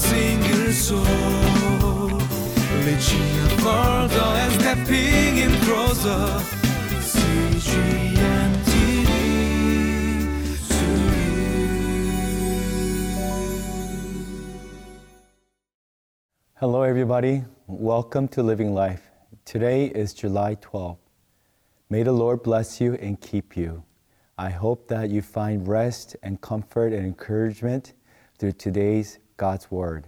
single soul. And stepping in closer. Hello, everybody. Welcome to Living Life. Today is July 12th. May the Lord bless you and keep you. I hope that you find rest and comfort and encouragement through today's God's Word.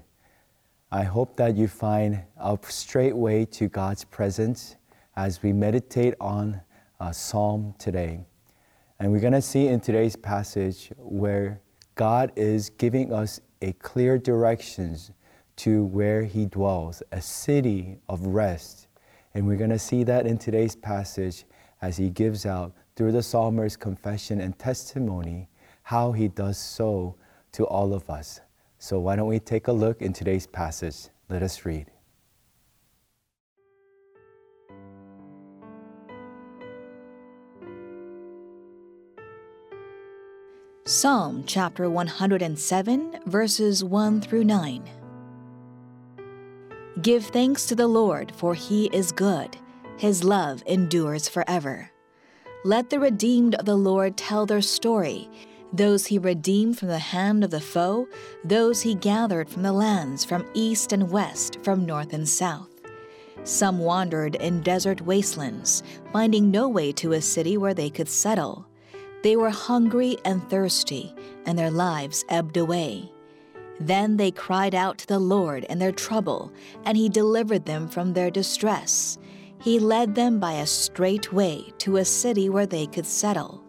I hope that you find a straight way to God's presence as we meditate on a Psalm today. And we're going to see in today's passage where God is giving us a clear directions to where he dwells, a city of rest. And we're going to see that in today's passage as he gives out through the psalmist's confession and testimony how he does so to all of us. So why don't we take a look in today's passage? Let us read. Psalm chapter 107, verses 1 through 9. Give thanks to the Lord, for he is good. His love endures forever. Let the redeemed of the Lord tell their story those he redeemed from the hand of the foe, those he gathered from the lands, from east and west, from north and south. Some wandered in desert wastelands, finding no way to a city where they could settle. They were hungry and thirsty, and their lives ebbed away. Then they cried out to the Lord in their trouble, and He delivered them from their distress. He led them by a straight way to a city where they could settle.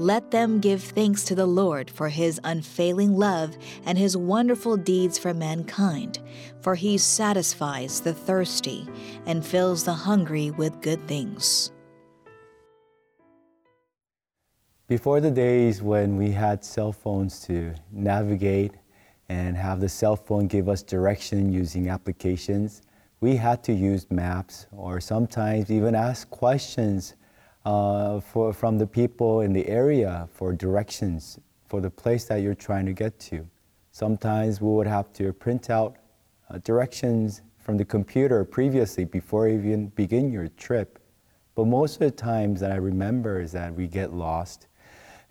Let them give thanks to the Lord for His unfailing love and His wonderful deeds for mankind, for He satisfies the thirsty and fills the hungry with good things. Before the days when we had cell phones to navigate and have the cell phone give us direction using applications, we had to use maps or sometimes even ask questions uh, for, from the people in the area for directions for the place that you're trying to get to. Sometimes we would have to print out uh, directions from the computer previously before even begin your trip. But most of the times that I remember is that we get lost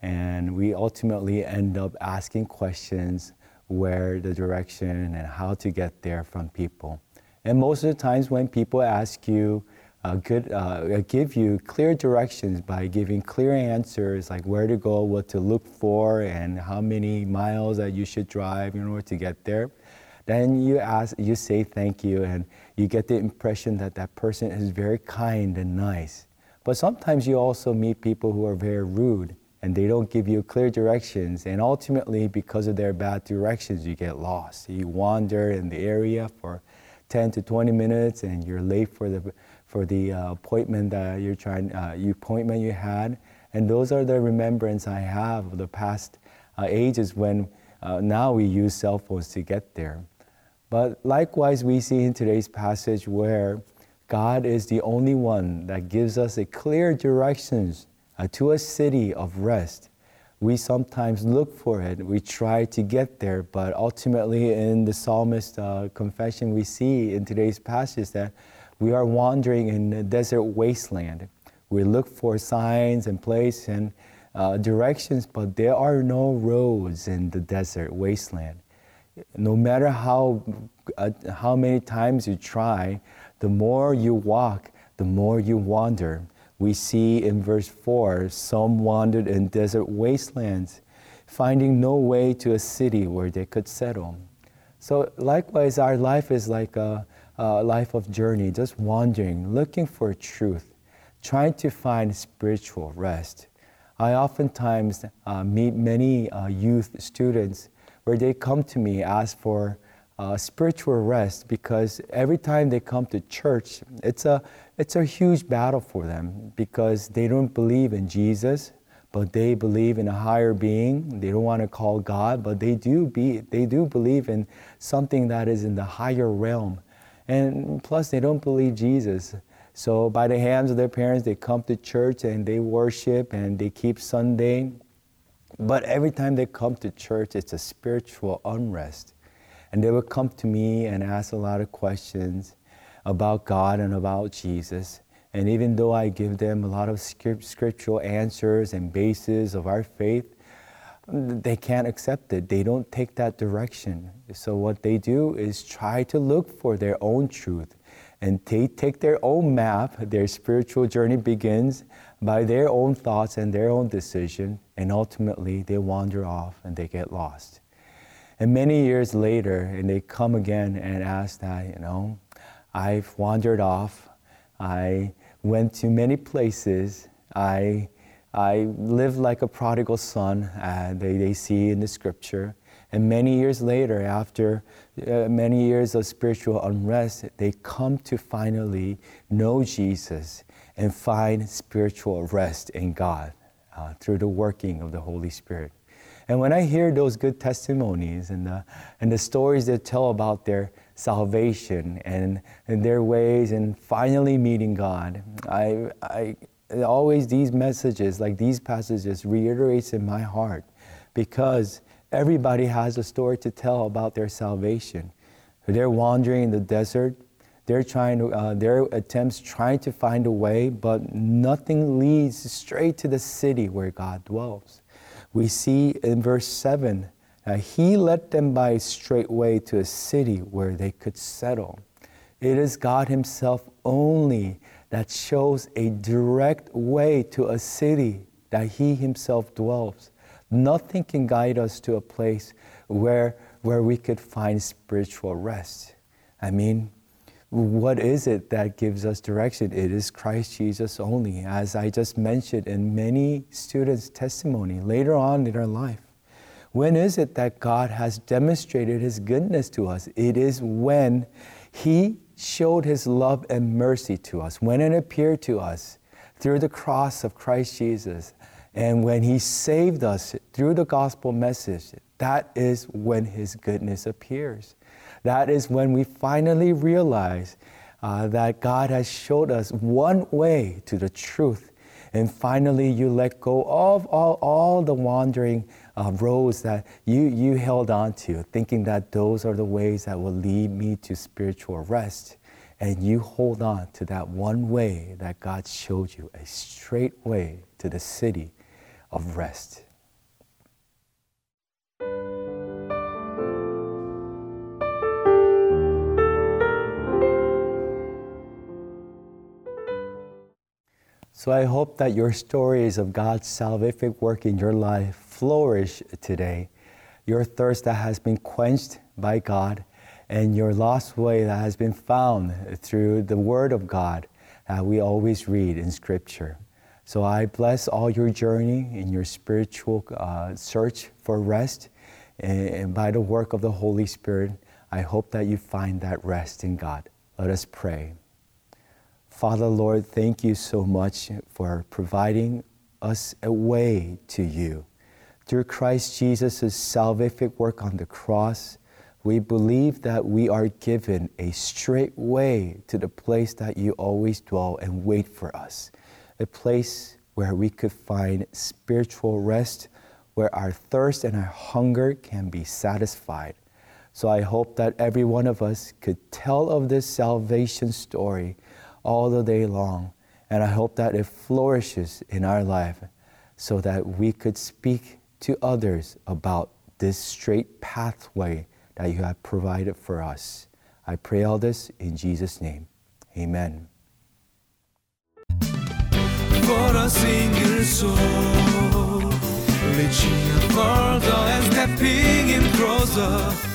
and we ultimately end up asking questions where the direction and how to get there from people. And most of the times when people ask you, uh, good, uh, give you clear directions by giving clear answers like where to go, what to look for, and how many miles that you should drive in order to get there. Then you ask, you say thank you, and you get the impression that that person is very kind and nice. But sometimes you also meet people who are very rude and they don't give you clear directions. And ultimately, because of their bad directions, you get lost. You wander in the area for 10 to 20 minutes, and you're late for the for the uh, appointment that you're trying, uh, you appointment you had. And those are the remembrance I have of the past uh, ages when uh, now we use cell phones to get there. But likewise, we see in today's passage where God is the only one that gives us a clear directions uh, to a city of rest. We sometimes look for it, we try to get there, but ultimately, in the psalmist uh, confession, we see in today's passage that we are wandering in a desert wasteland. We look for signs and place and uh, directions, but there are no roads in the desert wasteland. No matter how, uh, how many times you try, the more you walk, the more you wander we see in verse 4 some wandered in desert wastelands, finding no way to a city where they could settle. So, likewise, our life is like a, a life of journey, just wandering, looking for truth, trying to find spiritual rest. I oftentimes uh, meet many uh, youth students where they come to me, ask for uh, spiritual rest because every time they come to church, it's a, it's a huge battle for them because they don't believe in Jesus, but they believe in a higher being. They don't want to call God, but they do, be, they do believe in something that is in the higher realm. And plus, they don't believe Jesus. So, by the hands of their parents, they come to church and they worship and they keep Sunday. But every time they come to church, it's a spiritual unrest And they would come to me and ask a lot of questions about God and about Jesus. And even though I give them a lot of scriptural answers and bases of our faith, they can't accept it. They don't take that direction. So, what they do is try to look for their own truth and they take their own map. Their spiritual journey begins by their own thoughts and their own decision, and ultimately they wander off and they get lost. And many years later, and they come again and ask that, you know, I've wandered off. I went to many places. I I lived like a prodigal son, uh, they, they see in the scripture. And many years later, after uh, many years of spiritual unrest, they come to finally know Jesus and find spiritual rest in God uh, through the working of the Holy Spirit. And when I hear those good testimonies and the, and the stories they tell about their salvation and, and their ways and finally meeting God, I, I, always these messages, like these passages, reiterates in my heart because everybody has a story to tell about their salvation. They're wandering in the desert. They're trying to, uh, their attempts trying to find a way, but nothing leads straight to the city where God dwells. We see in verse 7 that He led them by a straight way to a city where they could settle. It is God Himself only that shows a direct way to a city that He Himself dwells. Nothing can guide us to a place where, where we could find spiritual rest. I mean, what is it that gives us direction? It is Christ Jesus only, as I just mentioned in many students' testimony later on in our life. When is it that God has demonstrated His goodness to us? It is when He showed his love and mercy to us, when it appeared to us through the cross of Christ Jesus, and when he saved us through the gospel message, that is when his goodness appears. That is when we finally realize uh, that God has showed us one way to the truth. And finally, you let go of all, all the wandering uh, roads that you, you held on to, thinking that those are the ways that will lead me to spiritual rest. And you hold on to that one way that God showed you, a straight way to the city of rest. So I hope that your stories of God's salvific work in your life flourish today. Your thirst that has been quenched by God and your lost way that has been found through the Word of God that we always read in Scripture. So I bless all your journey in your spiritual uh, search for rest, and, by the work of the Holy Spirit, I hope that you find that rest in God. Let us pray. Father, Lord, thank you so much for providing us a way to you. Through Christ Jesus' salvific work on the cross, we believe that we are given a straight way to the place that you always dwell and wait for us, a place where we could find spiritual rest, where our thirst and our hunger can be satisfied. So I hope that every one of us could tell of this salvation story all the day long. And I hope that it flourishes in our life so that we could speak to others about this straight pathway that you have provided for us. I pray all this in Jesus' name. Amen. Våra så Reaching further and stepping in closer